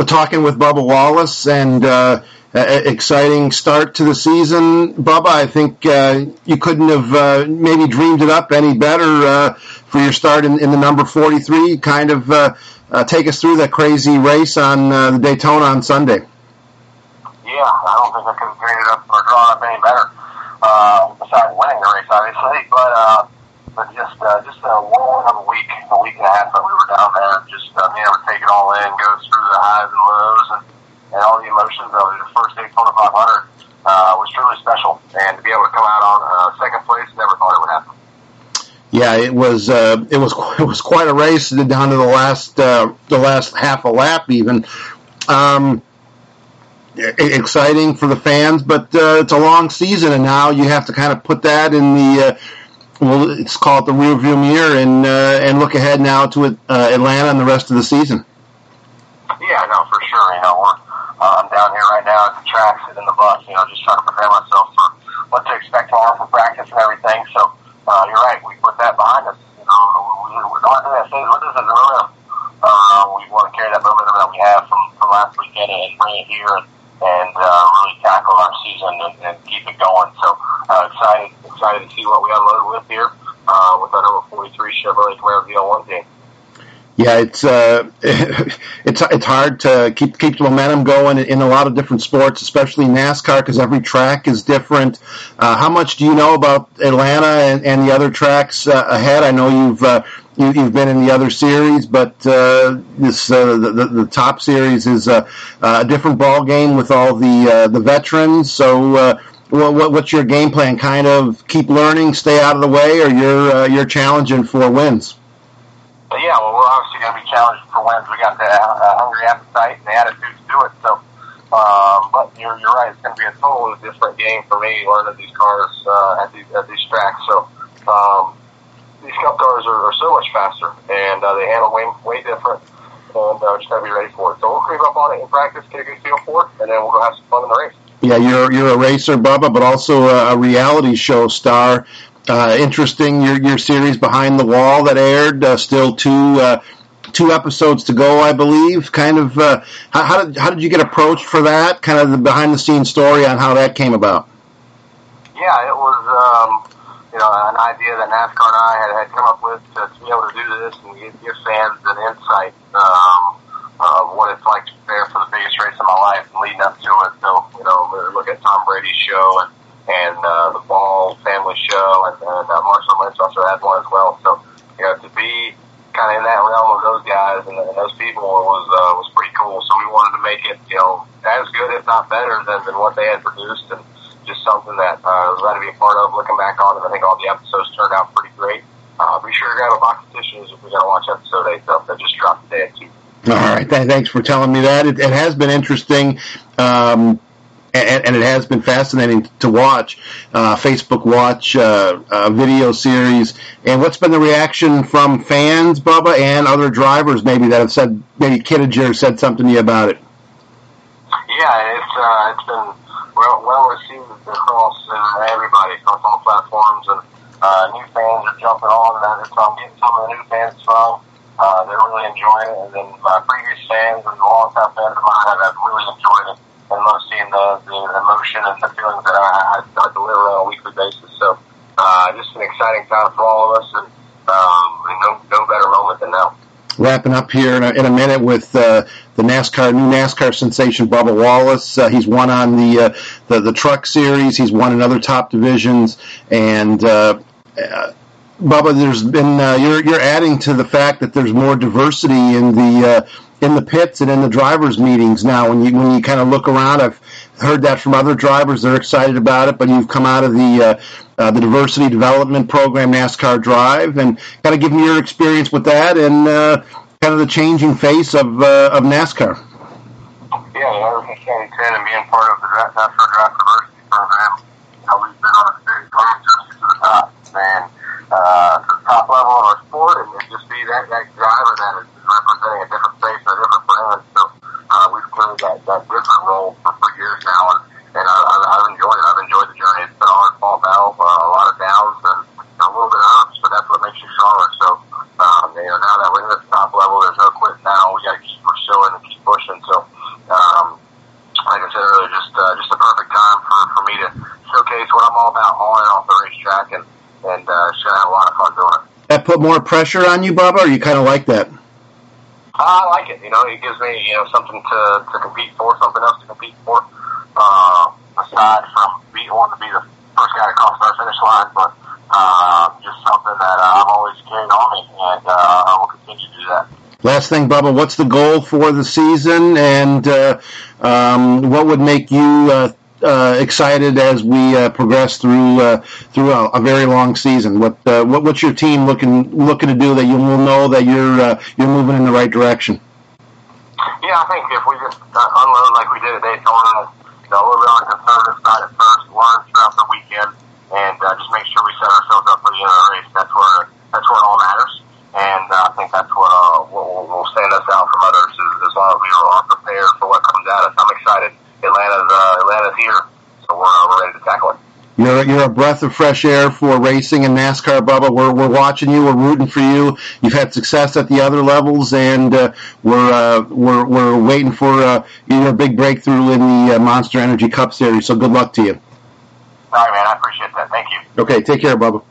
we're talking with Bubba Wallace, and uh, exciting start to the season. Bubba, I think uh, you couldn't have uh, maybe dreamed it up any better uh, for your start in, in, the number 43. Kind of uh, uh, take us through that crazy race on uh, the Daytona on Sunday. Yeah, I don't think I could have dreamed it up or drawn up any better. besides winning the race, obviously, but but just just a whirlwind of a week, a week and a half that we were down there, just being able to take it all in, go through the highs and lows, and and all the emotions of the first Daytona 500 uh, was truly special. And to be able to come out on uh, second place, never thought it would happen. Yeah, it was uh, it was it was quite a race down to the last uh, the last half a lap even. Um, exciting for the fans, but uh, it's a long season, and now you have to kind of put that in the uh, well, let's call it the rearview mirror, and uh, and look ahead now to uh, Atlanta and the rest of the season. Yeah, no, for sure. You know, we're uh, I'm down here right now at the track, sitting in the bus, you know, just trying to prepare myself to tomorrow for practice and everything. So, uh, you're right. We put that behind us. You know, we, we, only thing I say what is it? Uh, we want to carry that momentum that we have from, from last weekend and bring it here and, and uh, really tackle our season and, and keep it going. So, uh, excited, excited to see what we unload with here, uh, with our number 43 Chevrolet Camaro ZL1 team yeah, it's uh, it's it's hard to keep keep the momentum going in a lot of different sports, especially NASCAR, because every track is different. Uh, how much do you know about Atlanta and, and the other tracks uh, ahead? I know you've uh, you, have been in the other series, but uh, this uh, the, the, the top series is a, a different ball game with all the the veterans. So. What, what's your game plan? Kind of keep learning, stay out of the way, or you're you're challenging for wins? But yeah, well, we're challenged for wins. We got the uh, hungry appetite and the attitude to do it. So, um, but you're you're right. It's going to be a totally different game for me learning these cars uh, at these at these tracks. So, um, these cup cars are, are so much faster and uh, they handle way way different. And uh, just got to be ready for it. So we'll creep up on it in practice, get a good feel for it, and then we'll go have some fun in the race. Yeah, you're you're a racer, Bubba, but also a, a reality show star. Uh, interesting your your series behind the wall that aired. Uh, still two uh, two episodes to go, I believe. Kind of uh, how, how, did how did you get approached for that? Kind of the behind the scenes story on how that came about. Yeah, it was um, you know an idea that NASCAR and I had, had come up with to, to be able to do this and give, give fans an insight um, of what it's like to prepare for the biggest race of my life and leading up to it. So you know, look at Tom Brady's show and and uh, the Ball Family Show, and, and uh, Marshawn Lynch also had one as well. So, you know, to be kind of in that realm of those guys and, and those people was uh, was pretty cool. So we wanted to make it, you know, as good, if not better, than, than what they had produced, and just something that uh, was glad to be a part of. Looking back on it, I think all the episodes turned out pretty great. Uh, be sure to grab a box of tissues if we're going to watch episode 8 stuff that just dropped today at 2. All right. Thanks for telling me that. It, it has been interesting. Um, and, and, it has been fascinating to watch uh, Facebook Watch uh, uh, video series. And what's been the reaction from fans, Bubba, and other drivers maybe that have said maybe Kittinger said something to you about it? Yeah, it's uh, it's been well well received across uh, everybody across all platforms, and uh, new fans are jumping on. And so I'm getting some of the new fans from. they're really enjoying it, and then my previous fans and the long-time fans of mine have really enjoyed it and love seeing the, the the feelings that I, I deliver on a weekly basis. So, uh, just an exciting time for all of us, and um, no, no better moment than now. Wrapping up here in a, in a minute with uh, the NASCAR new NASCAR sensation Bubba Wallace. Uh, he's won on the, uh, the the Truck Series. He's won in other top divisions, and uh, uh, Bubba, there's been uh, you're you're adding to the fact that there's more diversity in the uh, in the pits and in the drivers' meetings now. When you when you kind of look around, I've heard that from other drivers; they're excited about it. But you've come out of the uh, uh, the diversity development program, NASCAR Drive, and kind of give me your experience with that and uh, kind of the changing face of uh, of NASCAR. Yeah, ever since 2010 and being part of the NASCAR Drive all about hauling off the racetrack, and and uh, sure had a lot of fun doing it. That put more pressure on you, Bubba, or you kind of like that? I like it. You know, it gives me you know something to to compete for, something else to compete for. Uh, aside from be, wanting to be the first guy to cross our finish line, but uh, just something that uh, I've always carried on me, and uh, I will continue to do that. Last thing, Bubba, what's the goal for the season, and uh, um, what would make you uh, uh, excited as we uh, progress through uh, through a, a, very long season? What, uh, what what's your team looking looking to do that you will know that you're uh, you're moving in the right direction? Yeah, I think if we just uh, unload like we did at Daytona, you know, we're on the conservative side at first, learn throughout the weekend, and just make sure we set ourselves up for the end of the race. That's where that's where it all matters, and I think that's what will, will stand us out from others as long as we are prepared for what comes at us. I'm excited. Atlanta's uh, Here, so we're, uh, we're ready to tackle it. You're, you're a breath of fresh air for racing and NASCAR, Bubba. We're, we're watching you. We're rooting for you. You've had success at the other levels, and uh, we're, uh, we're, we're waiting for uh, your big breakthrough in the uh, Monster Energy Cup Series. So good luck to you. All right, man. I appreciate that. Thank you. Okay, take care, Bubba.